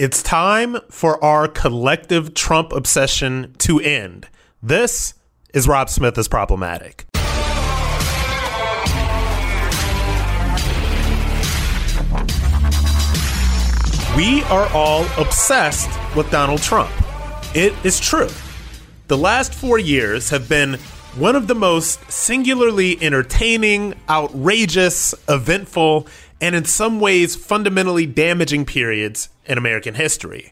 It's time for our collective Trump obsession to end. This is Rob Smith is Problematic. We are all obsessed with Donald Trump. It is true. The last four years have been one of the most singularly entertaining, outrageous, eventful, and in some ways fundamentally damaging periods in American history.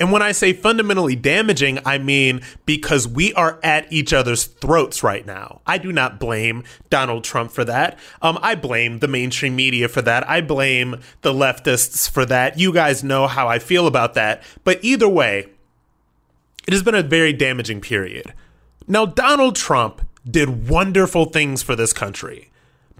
And when I say fundamentally damaging, I mean because we are at each other's throats right now. I do not blame Donald Trump for that. Um, I blame the mainstream media for that. I blame the leftists for that. You guys know how I feel about that. But either way, it has been a very damaging period. Now, Donald Trump did wonderful things for this country,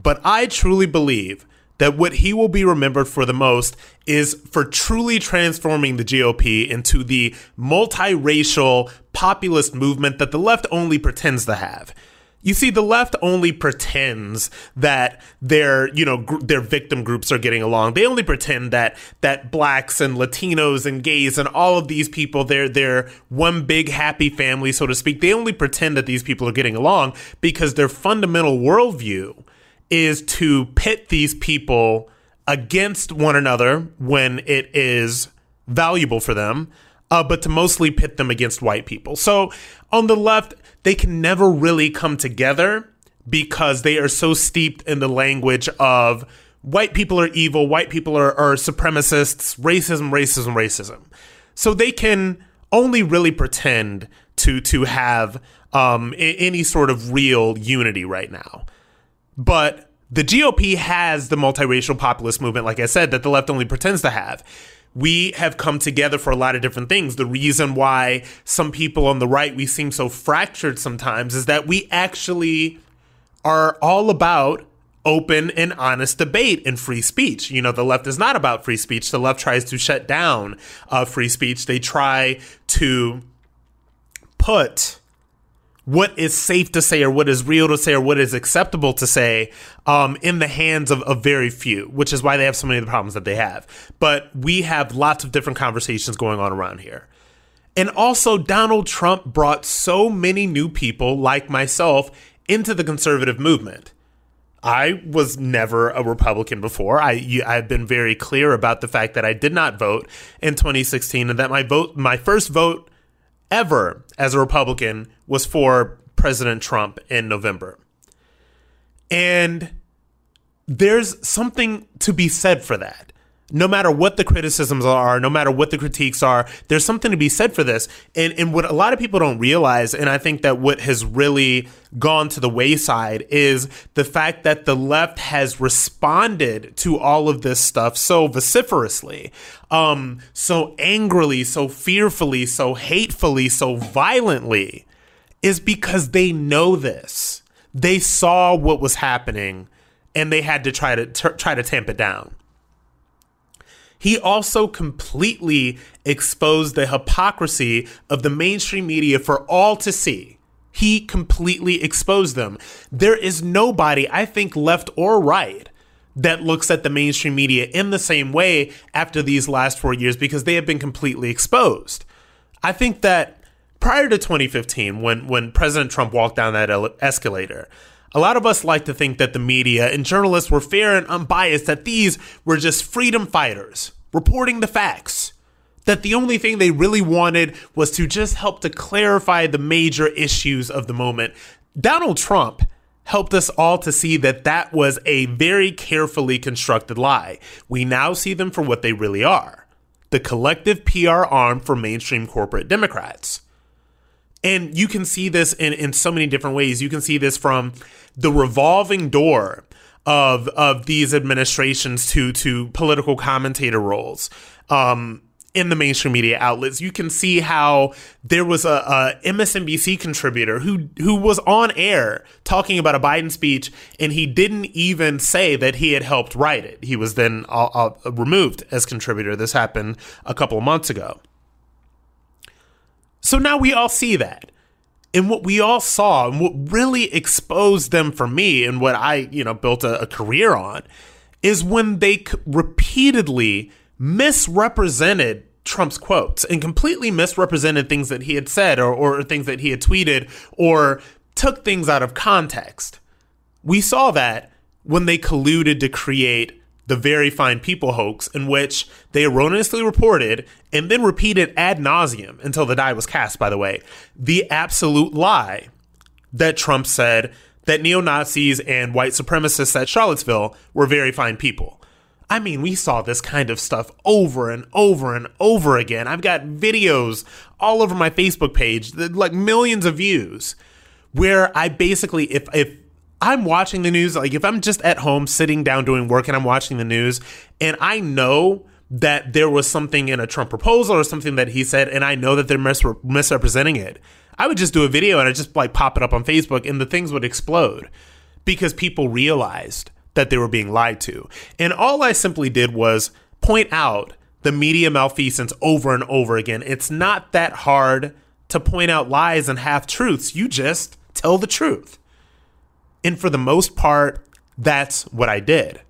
but I truly believe that what he will be remembered for the most is for truly transforming the GOP into the multiracial populist movement that the left only pretends to have. You see, the left only pretends that their, you know, gr- their victim groups are getting along. They only pretend that that blacks and Latinos and gays and all of these people, they're they're one big happy family, so to speak. They only pretend that these people are getting along because their fundamental worldview is to pit these people against one another when it is valuable for them, uh, but to mostly pit them against white people. So on the left, they can never really come together because they are so steeped in the language of white people are evil, white people are, are supremacists, racism, racism, racism. So they can only really pretend to to have um, any sort of real unity right now. But the GOP has the multiracial populist movement, like I said, that the left only pretends to have. We have come together for a lot of different things. The reason why some people on the right we seem so fractured sometimes is that we actually are all about open and honest debate and free speech. You know, the left is not about free speech. The left tries to shut down uh, free speech. They try to put what is safe to say or what is real to say or what is acceptable to say um, in the hands of, of very few, which is why they have so many of the problems that they have. But we have lots of different conversations going on around here. And also, Donald Trump brought so many new people like myself into the conservative movement. I was never a Republican before. I I've been very clear about the fact that I did not vote in 2016 and that my vote my first vote ever as a Republican was for President Trump in November. And there's something to be said for that no matter what the criticisms are, no matter what the critiques are, there's something to be said for this. And, and what a lot of people don't realize, and I think that what has really gone to the wayside is the fact that the left has responded to all of this stuff so vociferously, um, so angrily, so fearfully, so hatefully, so violently, is because they know this. They saw what was happening and they had to try to t- try to tamp it down. He also completely exposed the hypocrisy of the mainstream media for all to see. He completely exposed them. There is nobody, I think, left or right, that looks at the mainstream media in the same way after these last four years because they have been completely exposed. I think that prior to 2015, when, when President Trump walked down that escalator, a lot of us like to think that the media and journalists were fair and unbiased, that these were just freedom fighters reporting the facts. That the only thing they really wanted was to just help to clarify the major issues of the moment. Donald Trump helped us all to see that that was a very carefully constructed lie. We now see them for what they really are the collective PR arm for mainstream corporate Democrats. And you can see this in, in so many different ways. You can see this from the revolving door of of these administrations to to political commentator roles. Um, in the mainstream media outlets, you can see how there was a, a, MSNBC contributor who who was on air talking about a Biden speech, and he didn't even say that he had helped write it. He was then uh, uh, removed as contributor. This happened a couple of months ago. So now we all see that. And what we all saw and what really exposed them for me and what I, you know, built a, a career on is when they repeatedly misrepresented Trump's quotes and completely misrepresented things that he had said or, or things that he had tweeted or took things out of context. We saw that when they colluded to create the very fine people hoax, in which they erroneously reported and then repeated ad nauseum until the die was cast, by the way, the absolute lie that Trump said that neo Nazis and white supremacists at Charlottesville were very fine people. I mean, we saw this kind of stuff over and over and over again. I've got videos all over my Facebook page, like millions of views, where I basically, if, if I'm watching the news, like if I'm just at home sitting down doing work and I'm watching the news and I know that there was something in a Trump proposal or something that he said, and I know that they're misrepresenting it, I would just do a video and I just like pop it up on Facebook and the things would explode because people realized that they were being lied to. And all I simply did was point out the media malfeasance over and over again. It's not that hard to point out lies and half truths. You just tell the truth. And for the most part, that's what I did.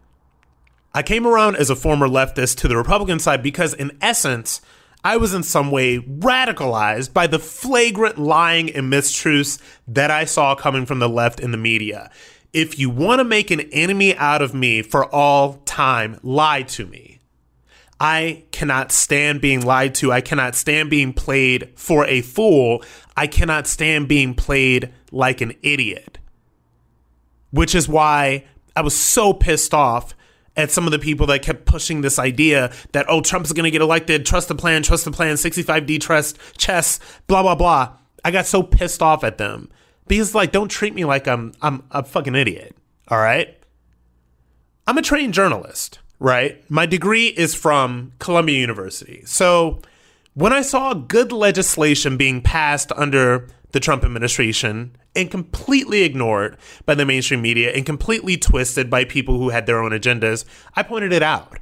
I came around as a former leftist to the Republican side because, in essence, I was in some way radicalized by the flagrant lying and mistruths that I saw coming from the left in the media. If you want to make an enemy out of me for all time, lie to me. I cannot stand being lied to. I cannot stand being played for a fool. I cannot stand being played like an idiot. Which is why I was so pissed off at some of the people that kept pushing this idea that, oh, Trump's going to get elected, trust the plan, trust the plan, 65D trust, chess, blah, blah, blah. I got so pissed off at them because like don't treat me like I'm I'm a fucking idiot. All right? I'm a trained journalist, right? My degree is from Columbia University. So when I saw good legislation being passed under the Trump administration and completely ignored by the mainstream media and completely twisted by people who had their own agendas, I pointed it out.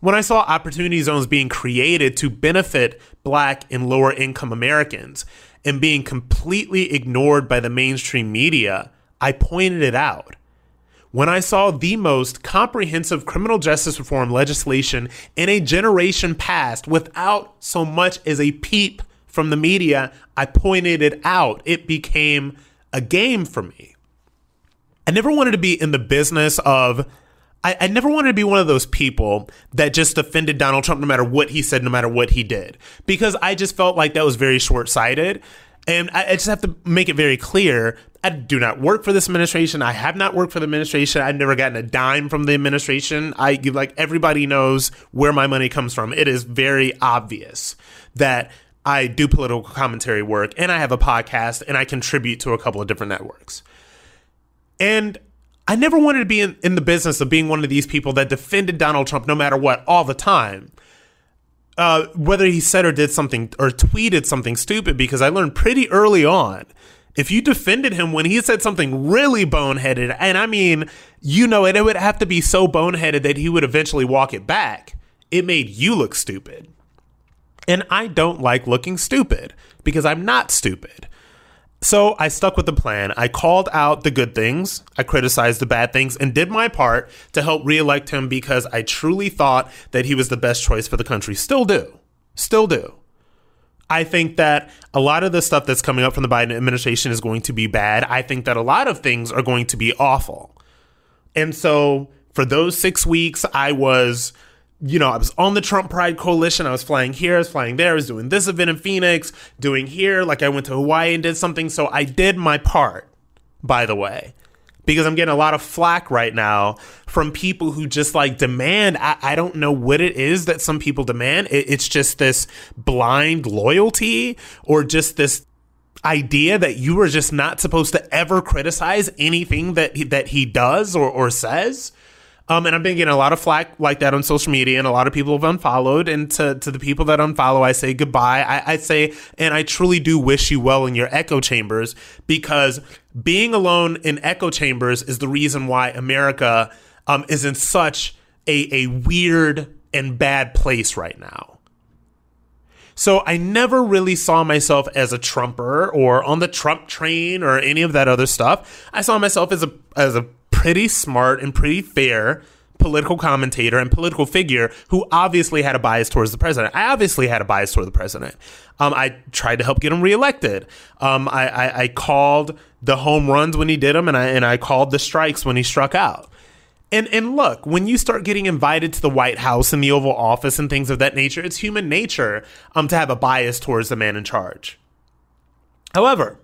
When I saw opportunity zones being created to benefit black and lower income Americans, and being completely ignored by the mainstream media, I pointed it out. When I saw the most comprehensive criminal justice reform legislation in a generation past without so much as a peep from the media, I pointed it out. It became a game for me. I never wanted to be in the business of I, I, never wanted to be one of those people that just defended Donald Trump no matter what he said, no matter what he did, because I just felt like that was very short sighted. And I, I just have to make it very clear I do not work for this administration. I have not worked for the administration. I've never gotten a dime from the administration. I like everybody knows where my money comes from. It is very obvious that I do political commentary work and I have a podcast and I contribute to a couple of different networks. And I never wanted to be in, in the business of being one of these people that defended Donald Trump no matter what all the time. Uh, whether he said or did something or tweeted something stupid, because I learned pretty early on if you defended him when he said something really boneheaded, and I mean, you know, it, it would have to be so boneheaded that he would eventually walk it back, it made you look stupid. And I don't like looking stupid because I'm not stupid. So I stuck with the plan. I called out the good things, I criticized the bad things, and did my part to help reelect him because I truly thought that he was the best choice for the country. Still do. Still do. I think that a lot of the stuff that's coming up from the Biden administration is going to be bad. I think that a lot of things are going to be awful. And so for those six weeks, I was you know, I was on the Trump Pride Coalition. I was flying here, I was flying there, I was doing this event in Phoenix, doing here, like I went to Hawaii and did something. So I did my part, by the way, because I'm getting a lot of flack right now from people who just like demand. I, I don't know what it is that some people demand. It, it's just this blind loyalty or just this idea that you are just not supposed to ever criticize anything that he, that he does or, or says. Um, and I've been getting a lot of flack like that on social media, and a lot of people have unfollowed. And to, to the people that unfollow, I say goodbye. I, I say, and I truly do wish you well in your echo chambers because being alone in echo chambers is the reason why America um, is in such a, a weird and bad place right now. So I never really saw myself as a Trumper or on the Trump train or any of that other stuff. I saw myself as a as a pretty smart and pretty fair political commentator and political figure who obviously had a bias towards the president. I obviously had a bias toward the president. Um, I tried to help get him reelected. Um, I, I, I called the home runs when he did them, and I and I called the strikes when he struck out. And and look, when you start getting invited to the White House and the Oval Office and things of that nature, it's human nature um to have a bias towards the man in charge. However,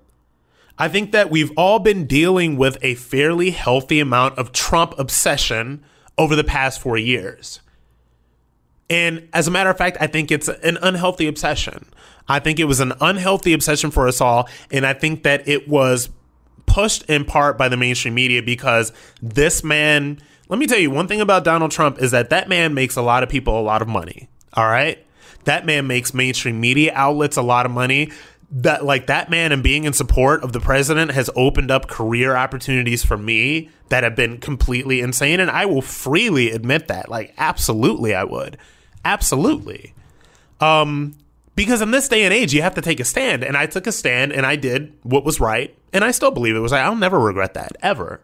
I think that we've all been dealing with a fairly healthy amount of Trump obsession over the past 4 years. And as a matter of fact, I think it's an unhealthy obsession. I think it was an unhealthy obsession for us all, and I think that it was pushed in part by the mainstream media because this man let me tell you one thing about Donald Trump is that that man makes a lot of people a lot of money. All right. That man makes mainstream media outlets a lot of money. That like that man and being in support of the president has opened up career opportunities for me that have been completely insane. And I will freely admit that. Like, absolutely I would. Absolutely. Um, because in this day and age, you have to take a stand. And I took a stand and I did what was right. And I still believe it was right. I'll never regret that ever.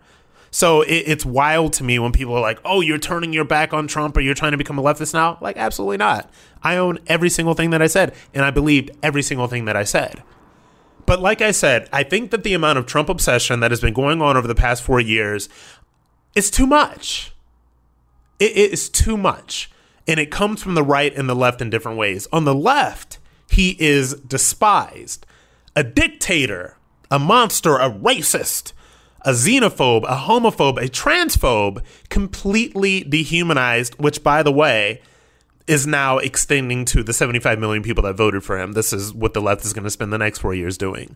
So it, it's wild to me when people are like, "Oh, you're turning your back on Trump or you're trying to become a leftist now." Like, absolutely not. I own every single thing that I said, and I believed every single thing that I said. But like I said, I think that the amount of Trump obsession that has been going on over the past four years is too much. It is too much. And it comes from the right and the left in different ways. On the left, he is despised, a dictator, a monster, a racist a xenophobe, a homophobe, a transphobe, completely dehumanized, which, by the way, is now extending to the 75 million people that voted for him. This is what the left is going to spend the next four years doing.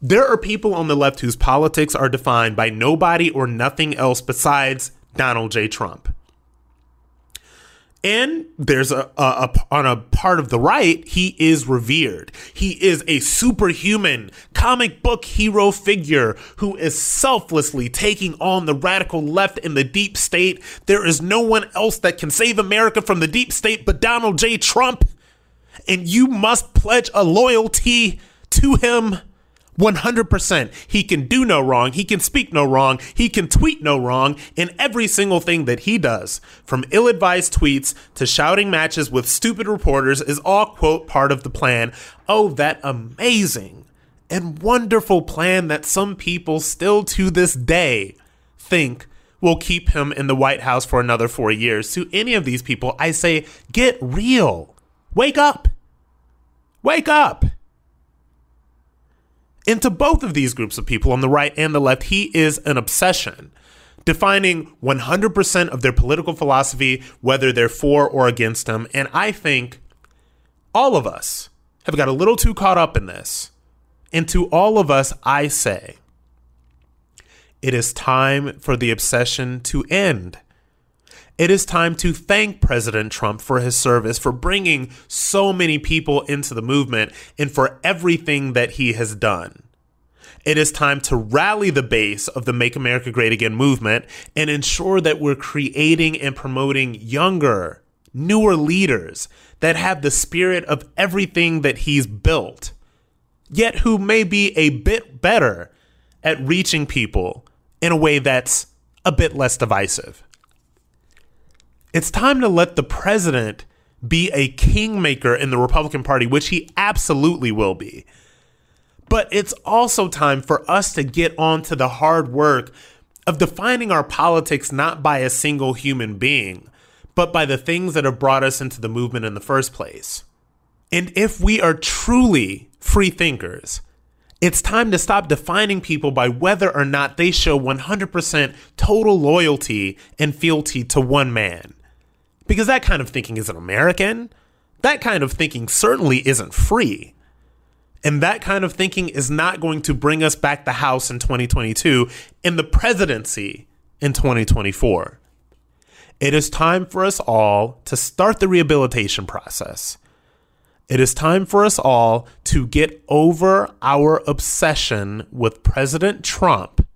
There are people on the left whose politics are defined by nobody or nothing else besides Donald J. Trump. And there's a, a, a, on a part of the right, he is revered. He is a superhuman comic book hero figure who is selflessly taking on the radical left in the deep state. There is no one else that can save America from the deep state but Donald J. Trump. And you must pledge a loyalty to him 100%. He can do no wrong. He can speak no wrong. He can tweet no wrong in every single thing that he does. From ill advised tweets to shouting matches with stupid reporters is all, quote, part of the plan. Oh, that amazing and wonderful plan that some people still to this day think will keep him in the White House for another four years. To any of these people, I say, get real. Wake up. Wake up. And to both of these groups of people on the right and the left, he is an obsession, defining 100% of their political philosophy, whether they're for or against him. And I think all of us have got a little too caught up in this. And to all of us, I say, it is time for the obsession to end. It is time to thank President Trump for his service, for bringing so many people into the movement, and for everything that he has done. It is time to rally the base of the Make America Great Again movement and ensure that we're creating and promoting younger, newer leaders that have the spirit of everything that he's built, yet who may be a bit better at reaching people in a way that's a bit less divisive. It's time to let the president be a kingmaker in the Republican Party, which he absolutely will be. But it's also time for us to get on to the hard work of defining our politics not by a single human being, but by the things that have brought us into the movement in the first place. And if we are truly free thinkers, it's time to stop defining people by whether or not they show 100% total loyalty and fealty to one man. Because that kind of thinking isn't American. That kind of thinking certainly isn't free. And that kind of thinking is not going to bring us back the House in 2022 and the presidency in 2024. It is time for us all to start the rehabilitation process. It is time for us all to get over our obsession with President Trump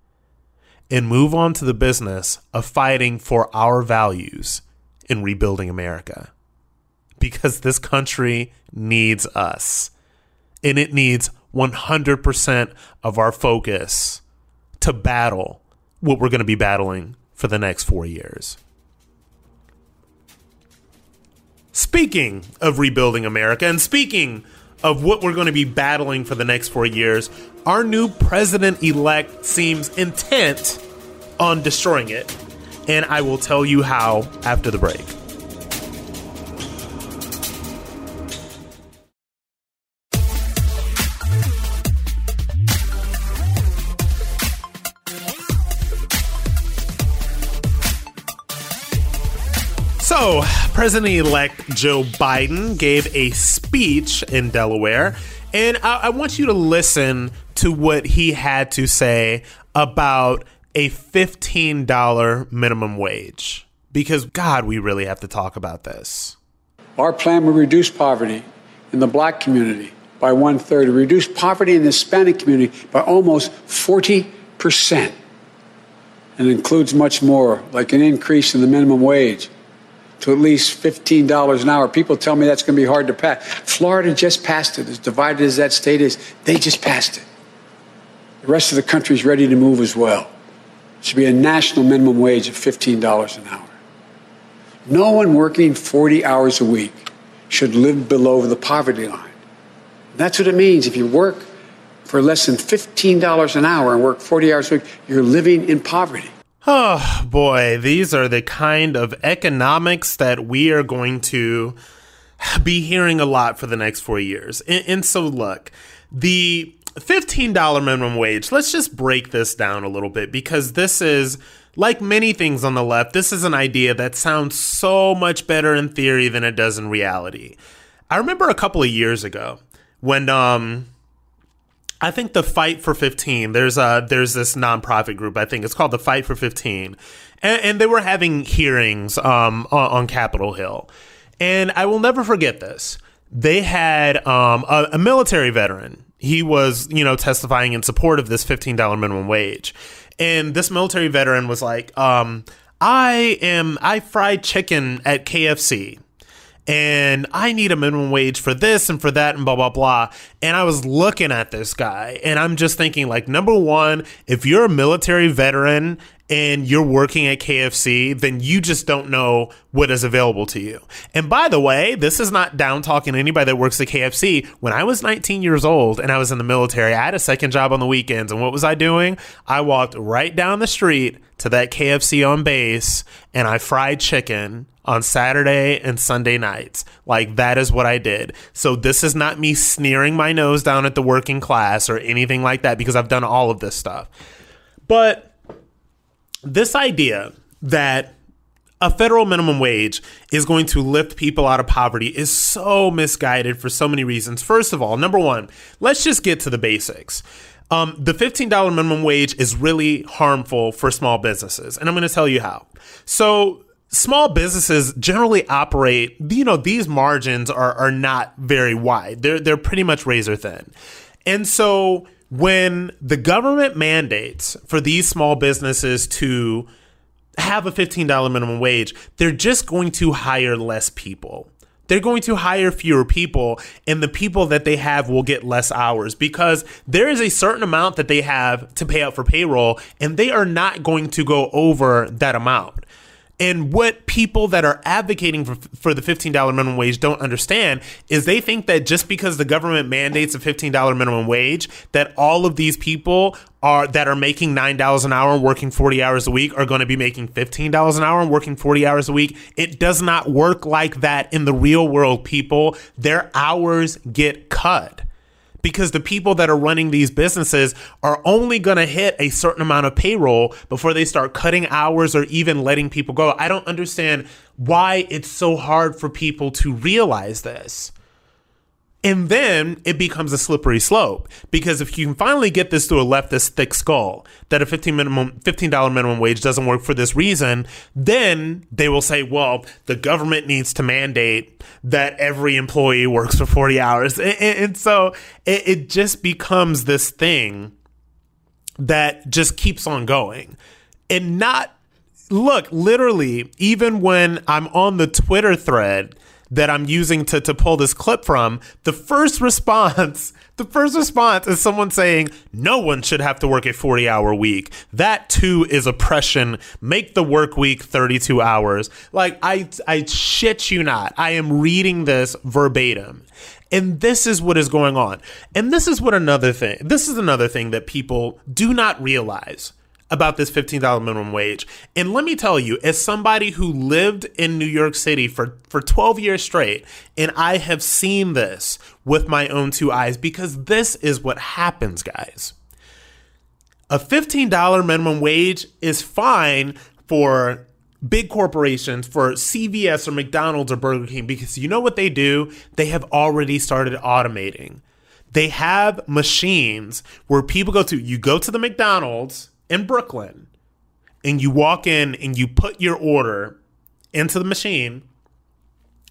and move on to the business of fighting for our values in rebuilding America because this country needs us. And it needs 100% of our focus to battle what we're going to be battling for the next four years. speaking of rebuilding America and speaking of what we're going to be battling for the next four years, our new president elect seems intent on destroying it. And I will tell you how after the break. So, President elect Joe Biden gave a speech in Delaware, and I, I, want you to listen to what he had to say about a $15 minimum wage. Because, God, we really have to talk about this. Our plan will reduce poverty in the black community by one third, reduce poverty in the Hispanic community by almost 40 percent. And includes much more, like an increase in the minimum wage to at least $15 an hour. People tell me that's going to be hard to pass. Florida just passed it. As divided as that state is, they just passed it. The rest of the country is ready to move as well. Should be a national minimum wage of $15 an hour. No one working 40 hours a week should live below the poverty line. That's what it means. If you work for less than $15 an hour and work 40 hours a week, you're living in poverty. Oh boy, these are the kind of economics that we are going to be hearing a lot for the next four years. And, and so, look, the $15 minimum wage, let's just break this down a little bit because this is, like many things on the left, this is an idea that sounds so much better in theory than it does in reality. I remember a couple of years ago when, um, I think the Fight for 15. There's a there's this nonprofit group. I think it's called the Fight for 15, and, and they were having hearings um, on, on, Capitol Hill, and I will never forget this. They had um, a, a military veteran. He was you know testifying in support of this fifteen dollar minimum wage, and this military veteran was like, um, "I am I fried chicken at KFC." And I need a minimum wage for this and for that and blah blah blah. And I was looking at this guy and I'm just thinking like number 1, if you're a military veteran and you're working at KFC, then you just don't know what is available to you. And by the way, this is not down talking anybody that works at KFC. When I was 19 years old and I was in the military, I had a second job on the weekends. And what was I doing? I walked right down the street to that KFC on base and I fried chicken on Saturday and Sunday nights. Like that is what I did. So this is not me sneering my nose down at the working class or anything like that because I've done all of this stuff. But this idea that a federal minimum wage is going to lift people out of poverty is so misguided for so many reasons. First of all, number one, let's just get to the basics. Um, the $15 minimum wage is really harmful for small businesses, and I'm going to tell you how. So, small businesses generally operate, you know, these margins are, are not very wide. They're, they're pretty much razor thin. And so, when the government mandates for these small businesses to have a $15 minimum wage, they're just going to hire less people. They're going to hire fewer people, and the people that they have will get less hours because there is a certain amount that they have to pay out for payroll, and they are not going to go over that amount. And what people that are advocating for, for the $15 minimum wage don't understand is they think that just because the government mandates a $15 minimum wage, that all of these people are that are making $9 an hour and working 40 hours a week are going to be making $15 an hour and working 40 hours a week. It does not work like that in the real world, people. Their hours get cut because the people that are running these businesses are only going to hit a certain amount of payroll before they start cutting hours or even letting people go. I don't understand why it's so hard for people to realize this. And then it becomes a slippery slope because if you can finally get this through a leftist thick skull that a 15 minimum $15 minimum wage doesn't work for this reason, then they will say, well, the government needs to mandate that every employee works for 40 hours. And, and so it, it just becomes this thing that just keeps on going. And not look, literally, even when I'm on the Twitter thread that I'm using to, to pull this clip from, the first response, the first response is someone saying, no one should have to work a 40 hour week. That too is oppression. Make the work week 32 hours. Like, I, I shit you not. I am reading this verbatim. And this is what is going on. And this is what another thing, this is another thing that people do not realize about this $15 minimum wage. And let me tell you, as somebody who lived in New York City for, for 12 years straight, and I have seen this with my own two eyes, because this is what happens, guys. A $15 minimum wage is fine for big corporations, for CVS or McDonald's or Burger King, because you know what they do? They have already started automating. They have machines where people go to, you go to the McDonald's, in Brooklyn and you walk in and you put your order into the machine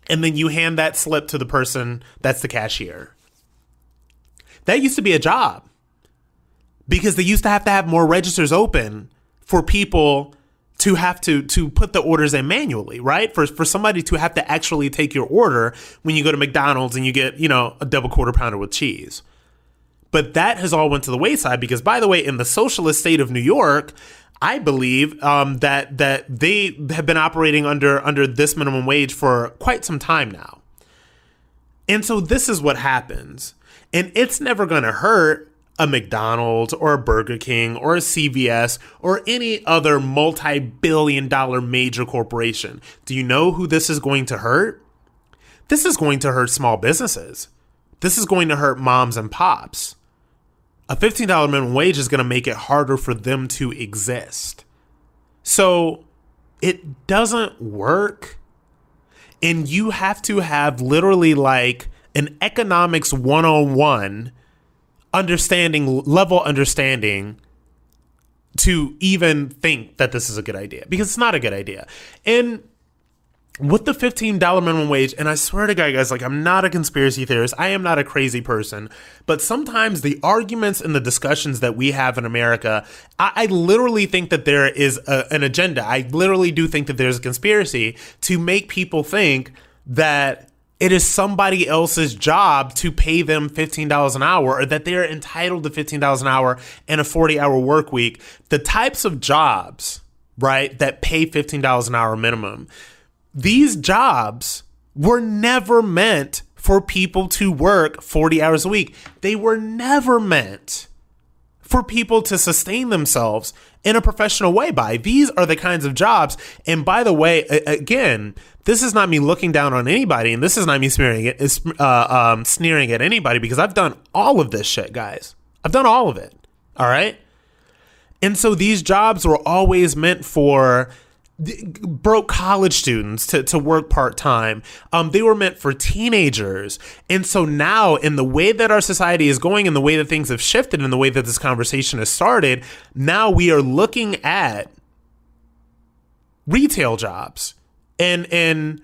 and then you hand that slip to the person that's the cashier. That used to be a job because they used to have to have more registers open for people to have to to put the orders in manually, right? For for somebody to have to actually take your order when you go to McDonald's and you get, you know, a double quarter pounder with cheese. But that has all went to the wayside because, by the way, in the socialist state of New York, I believe um, that that they have been operating under under this minimum wage for quite some time now. And so this is what happens. And it's never going to hurt a McDonald's or a Burger King or a CVS or any other multi billion dollar major corporation. Do you know who this is going to hurt? This is going to hurt small businesses. This is going to hurt moms and pops a $15 minimum wage is going to make it harder for them to exist. So it doesn't work. And you have to have literally like an economics 101 understanding, level understanding to even think that this is a good idea because it's not a good idea. And with the $15 minimum wage, and I swear to God, guys, like I'm not a conspiracy theorist, I am not a crazy person, but sometimes the arguments and the discussions that we have in America, I, I literally think that there is a, an agenda. I literally do think that there's a conspiracy to make people think that it is somebody else's job to pay them $15 an hour or that they're entitled to $15 an hour and a 40 hour work week. The types of jobs, right, that pay $15 an hour minimum these jobs were never meant for people to work 40 hours a week. They were never meant for people to sustain themselves in a professional way by. These are the kinds of jobs. And by the way, again, this is not me looking down on anybody, and this is not me sneering at, uh, um, sneering at anybody because I've done all of this shit, guys. I've done all of it. All right. And so these jobs were always meant for broke college students to, to work part time. Um, they were meant for teenagers. And so now, in the way that our society is going, and the way that things have shifted, and the way that this conversation has started, now we are looking at retail jobs and and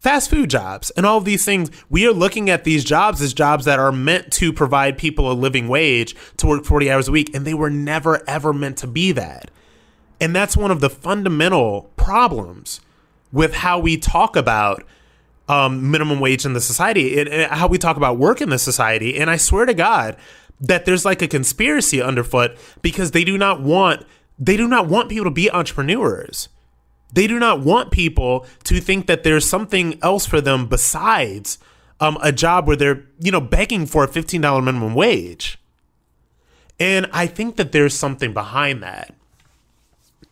fast food jobs and all of these things we are looking at these jobs as jobs that are meant to provide people a living wage to work 40 hours a week and they were never ever meant to be that and that's one of the fundamental problems with how we talk about um, minimum wage in the society and, and how we talk about work in the society. And I swear to God that there's like a conspiracy underfoot because they do not want they do not want people to be entrepreneurs. They do not want people to think that there's something else for them besides um, a job where they're you know begging for a fifteen dollar minimum wage. And I think that there's something behind that.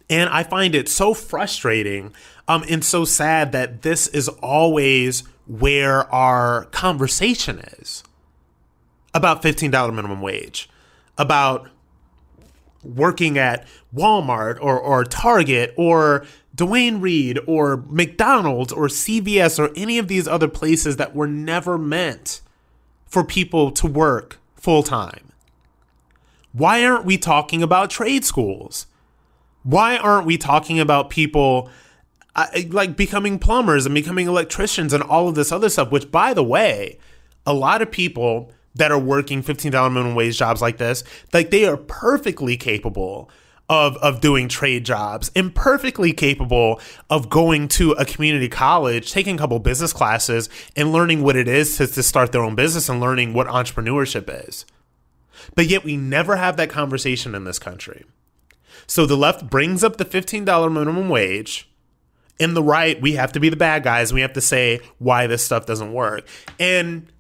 And I find it so frustrating um, and so sad that this is always where our conversation is about $15 minimum wage, about working at Walmart or, or Target or Duane Reade or McDonald's or CVS or any of these other places that were never meant for people to work full time. Why aren't we talking about trade schools? Why aren't we talking about people uh, like becoming plumbers and becoming electricians and all of this other stuff? Which, by the way, a lot of people that are working $15 minimum wage jobs like this, like they are perfectly capable of of doing trade jobs and perfectly capable of going to a community college, taking a couple business classes and learning what it is to, to start their own business and learning what entrepreneurship is. But yet we never have that conversation in this country. So the left brings up the $15 minimum wage. In the right, we have to be the bad guys. We have to say why this stuff doesn't work. And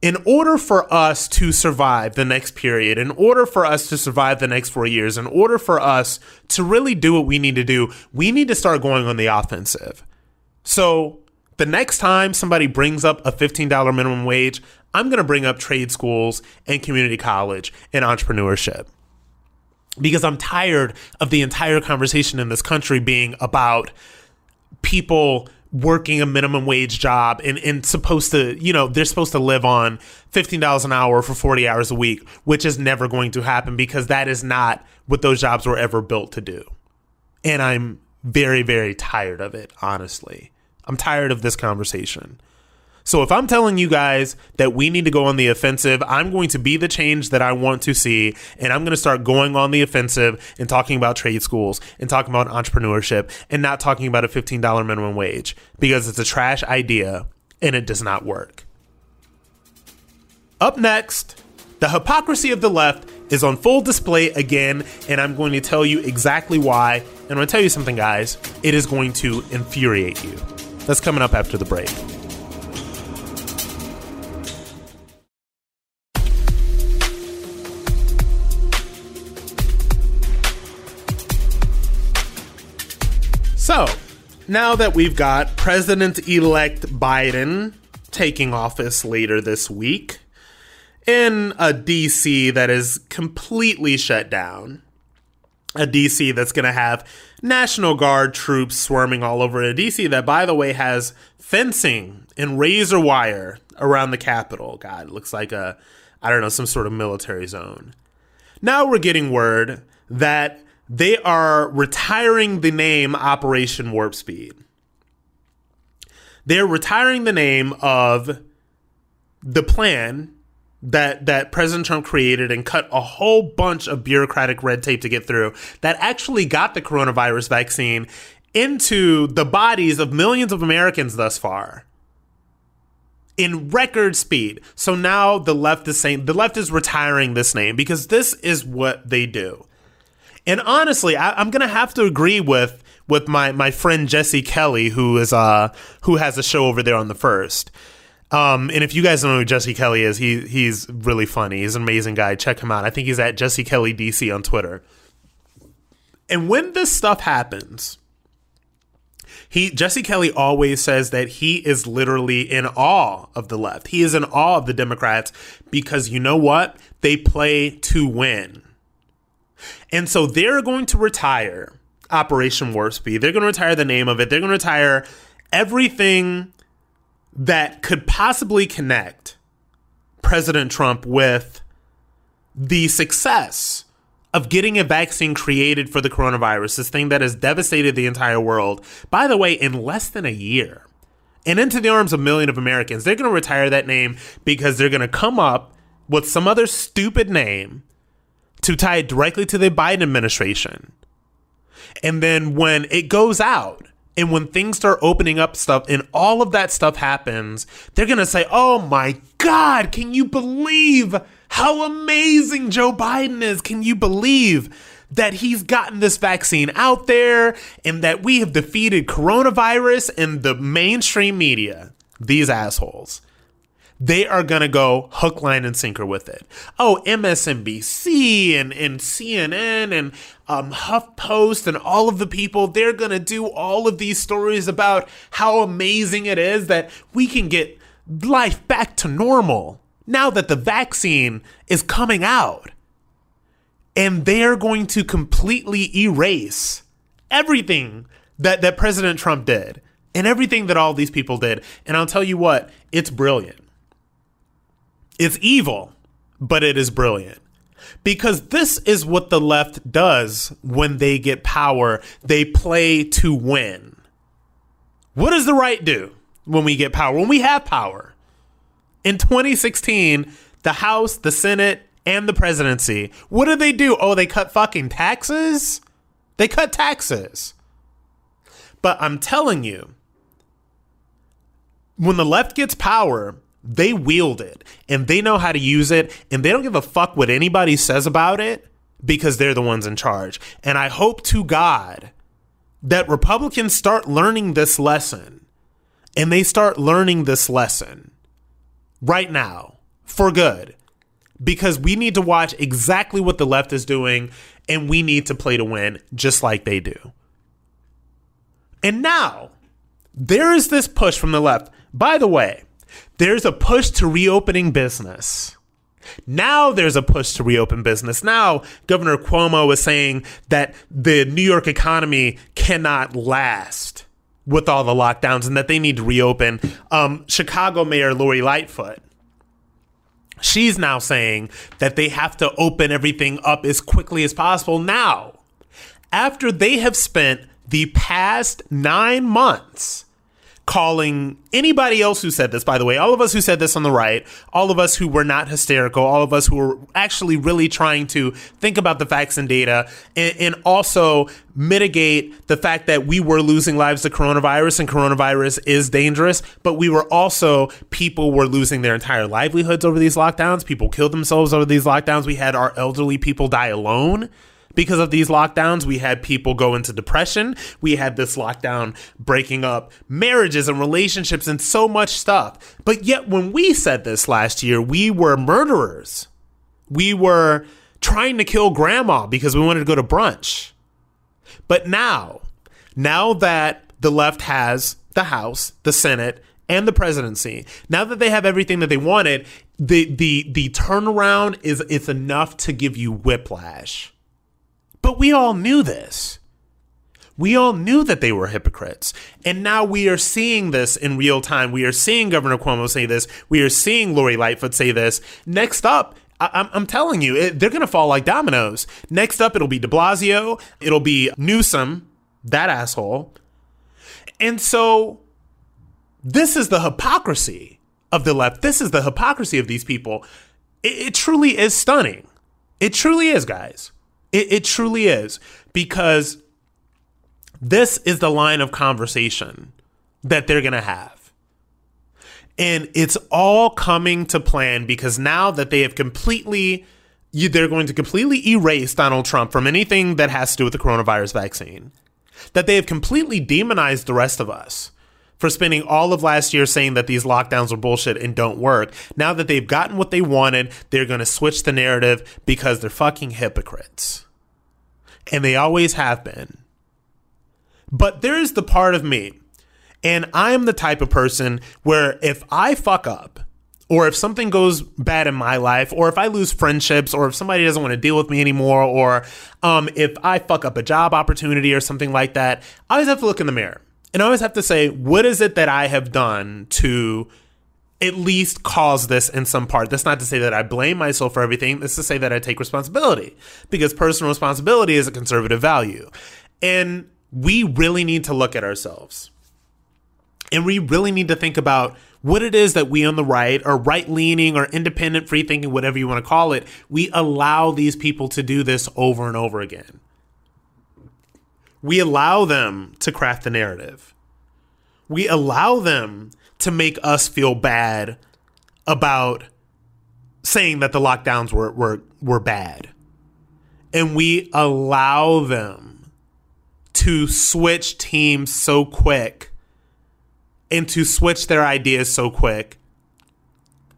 in order for us to survive the next period, in order for us to survive the next four years, in order for us to really do what we need to do, we need to start going on the offensive. So the next time somebody brings up a $15 minimum wage, I'm going to bring up trade schools and community college and entrepreneurship. Because I'm tired of the entire conversation in this country being about people working a minimum wage job and, and supposed to, you know, they're supposed to live on $15 an hour for 40 hours a week, which is never going to happen because that is not what those jobs were ever built to do. And I'm very, very tired of it, honestly. I'm tired of this conversation. So if I'm telling you guys that we need to go on the offensive, I'm going to be the change that I want to see. And I'm going to start going on the offensive and talking about trade schools and talking about entrepreneurship and not talking about a $15 minimum wage because it's a trash idea and it does not work. Up next, the hypocrisy of the left is on full display again, and I'm going to tell you exactly why. And I'm going to tell you something, guys. It is going to infuriate you. That's coming up after the break. So, now that we've got President elect Biden taking office later this week in a DC that is completely shut down, a DC that's going to have National Guard troops swarming all over a DC that, by the way, has fencing and razor wire around the Capitol. God, it looks like a, I don't know, some sort of military zone. Now we're getting word that they are retiring the name Operation Warp Speed. They're retiring the name of the plan that that President Trump created and cut a whole bunch of bureaucratic red tape to get through that actually got the coronavirus vaccine into the bodies of millions of Americans thus far in record speed. So now the left is saying the left is retiring this name because this is what they do. And honestly, I, am gonna have to agree with with my my friend Jesse Kelly, who is uh who has a show over there on the first. Um, and if you guys don't know who Jesse Kelly is, he he's really funny. He's an amazing guy. Check him out. I think he's at Jesse Kelly DC on Twitter. And when this stuff happens, he Jesse Kelly always says that he is literally in awe of the left. He is in awe of the Democrats because you know what? They play to win. And so they're going to retire Operation Warp Speed. They're going to retire the name of it. They're going to retire everything that could possibly connect President Trump with the success of getting a vaccine created for the coronavirus, this thing that has devastated the entire world, by the way, in less than a year. And into the arms of millions of Americans. They're going to retire that name because they're going to come up with some other stupid name to tie it directly to the Biden administration. And then when it goes out and when things start opening up stuff and all of that stuff happens, they're going to say, oh my God, can you believe how amazing Joe Biden is? Can you believe that he's gotten this vaccine out there and that we have defeated coronavirus and the mainstream media? These assholes they are going to go hook, line, and sinker with it. Oh, MSNBC and, and CNN and um, HuffPost and all of the people, they're going to do all of these stories about how amazing it is that we can get life back to normal now that the vaccine is coming out. And they're going to completely erase everything that, that President Trump did and everything that all these people did. And I'll tell you what, it's brilliant it's evil, but it is brilliant. Because this is what the left does when they get power. They play to win. What does the right do when we get power? When we have power? In 2016, the House, the Senate, and the presidency. What do they do? Oh, they cut fucking taxes? They cut taxes. But I'm telling you, when the left gets power, they wield it and they know how to use it and they don't give a fuck what anybody says about it because they're the ones in charge. And I hope to God that Republicans start learning this lesson and they start learning this lesson right now for good because we need to watch exactly what the left is doing and we need to play to win just like they do. And now there is this push from the left. By the way, there's a push to reopening business. Now there's a push to reopen business. Now Governor Cuomo is saying that the New York economy cannot last with all the lockdowns and that they need to reopen. Um, Chicago Mayor Lori Lightfoot, she's now saying that they have to open everything up as quickly as possible now. After they have spent the past nine months calling anybody else who said this, by the way, all of us who said this on the right, all of us who were not hysterical, all of us who were actually really trying to think about the facts and data and, and also mitigate the fact that we were losing lives to coronavirus and coronavirus is dangerous, but we were also, people were losing their entire livelihoods over these lockdowns. People killed themselves over these lockdowns. We had our elderly people die alone because of these lockdowns. We had people go into depression. We had this lockdown breaking up marriages and relationships and so much stuff. But yet, when we said this last year, we were murderers. We were trying to kill grandma because we wanted to go to brunch. But now, now that the left has the House, the Senate, and the presidency. Now that they have everything that they wanted, the the the turnaround is it's enough to give you whiplash. But we all knew this. We all knew that they were hypocrites. And now we are seeing this in real time. We are seeing Governor Cuomo say this. We are seeing Lori Lightfoot say this. Next up, I- am telling you, it, they're going to fall like dominoes. Next up, it'll be de Blasio. It'll be Newsom, that asshole. And so this is the hypocrisy of the left. This is the hypocrisy of these people. It, it truly is stunning. It truly is, guys. It, it truly is because this is the line of conversation that they're going to have. And it's all coming to plan because now that they have completely, they're going to completely erase Donald Trump from anything that has to do with the coronavirus vaccine, that they have completely demonized the rest of us for spending all of last year saying that these lockdowns are bullshit and don't work. Now that they've gotten what they wanted, they're going to switch the narrative because they're fucking hypocrites. And they always have been. But there's the part of me, and I am the type of person where if I fuck up, or if something goes bad in my life, or if I lose friendships, or if somebody doesn't want to deal with me anymore, or um, if I fuck up a job opportunity or something like that, I always have to look in the mirror and I always have to say, what is it that I have done to at least cause this in some part? That's not to say that I blame myself for everything. That's to say that I take responsibility because personal responsibility is a conservative value. And we really need to look at ourselves. And we really need to think about what it is that we on the right or right leaning or independent free thinking, whatever you want to call it, we allow these people to do this over and over again we allow them to craft the narrative. We allow them to make us feel bad about saying that the lockdowns were, were, were bad. And we allow them to switch teams so quick and to switch their ideas so quick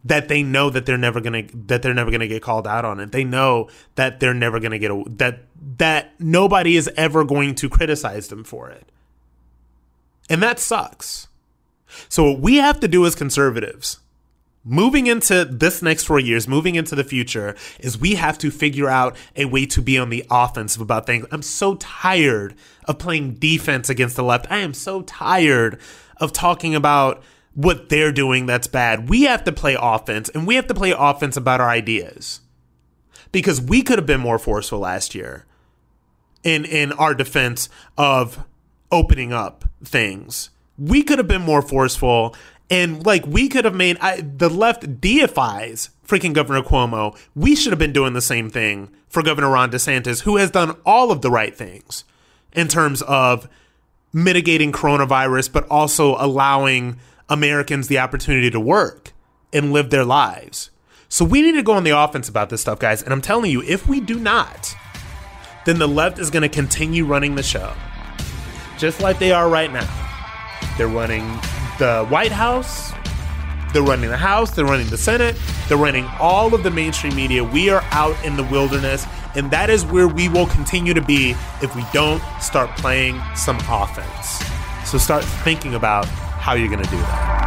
that they know that they're never gonna that they're never gonna get called out on it. They know that they're never gonna get a, that that nobody is ever going to criticize them for it, and that sucks. So what we have to do as conservatives, moving into this next four years, moving into the future, is we have to figure out a way to be on the offensive about things. I'm so tired of playing defense against the left. I am so tired of talking about what they're doing that's bad. We have to play offense and we have to play offense about our ideas. Because we could have been more forceful last year in in our defense of opening up things. We could have been more forceful And like we could have made I, the left deifies freaking Governor Cuomo. We should have been doing the same thing for Governor Ron DeSantis, who has done all of the right things in terms of mitigating coronavirus, but also allowing Americans the opportunity to work and live their lives. So we need to go on the offense about this stuff, guys. And I'm telling you, if we do not, then the left is going to continue running the show, just like they are right now. They're running the White House, they're running the House, they're running the Senate, they're running all of the mainstream media. We are out in the wilderness, and that is where we will continue to be if we don't start playing some offense. So start thinking about how you're going to do that.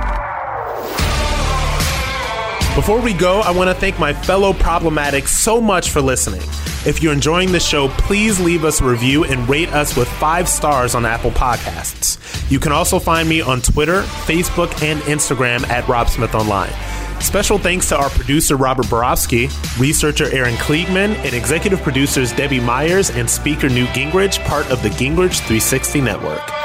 Before we go, I want to thank my fellow problematics so much for listening. If you're enjoying the show, please leave us a review and rate us with five stars on Apple Podcasts. You can also find me on Twitter, Facebook, and Instagram at Rob Smith Online. Special thanks to our producer Robert Borowski, researcher Aaron Kliegman, and executive producers Debbie Myers and speaker Newt Gingrich, part of the Gingrich 360 Network.